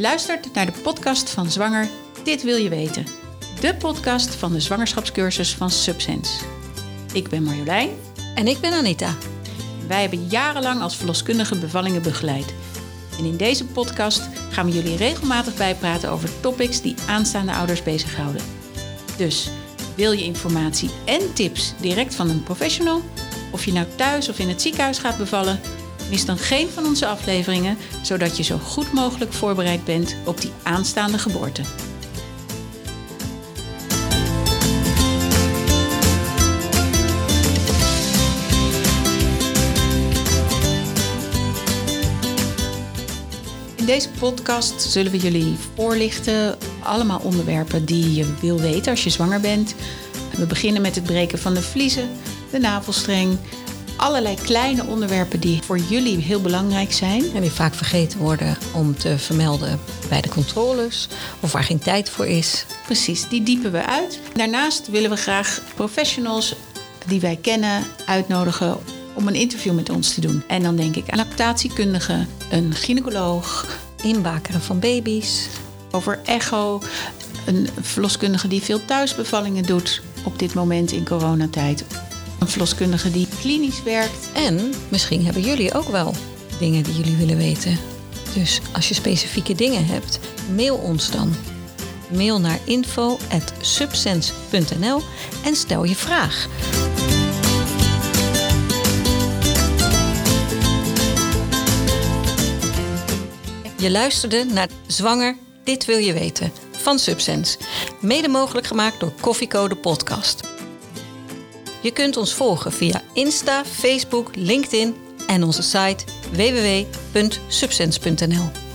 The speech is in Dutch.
Je luistert naar de podcast van Zwanger Dit Wil Je Weten. De podcast van de zwangerschapscursus van Subsense. Ik ben Marjolein. En ik ben Anita. Wij hebben jarenlang als verloskundige bevallingen begeleid. En in deze podcast gaan we jullie regelmatig bijpraten over topics die aanstaande ouders bezighouden. Dus wil je informatie en tips direct van een professional? Of je nou thuis of in het ziekenhuis gaat bevallen? Mis dan geen van onze afleveringen, zodat je zo goed mogelijk voorbereid bent op die aanstaande geboorte. In deze podcast zullen we jullie voorlichten allemaal onderwerpen die je wil weten als je zwanger bent. We beginnen met het breken van de vliezen, de navelstreng, allerlei kleine onderwerpen die voor jullie heel belangrijk zijn. En die vaak vergeten worden om te vermelden bij de controles of waar geen tijd voor is. Precies, die diepen we uit. Daarnaast willen we graag professionals die wij kennen uitnodigen om een interview met ons te doen. En dan denk ik aan lactatiekundigen, een gynaecoloog, Inbakeren van baby's. over echo, een verloskundige die veel thuisbevallingen doet op dit moment in coronatijd. Verloskundige die klinisch werkt. En misschien hebben jullie ook wel dingen die jullie willen weten. Dus als je specifieke dingen hebt, mail ons dan. Mail naar info.subsense.nl en stel je vraag. Je luisterde naar Zwanger, dit wil je weten van Subsense. Mede mogelijk gemaakt door Koffiecode Podcast. Je kunt ons volgen via Insta, Facebook, LinkedIn en onze site www.subsense.nl.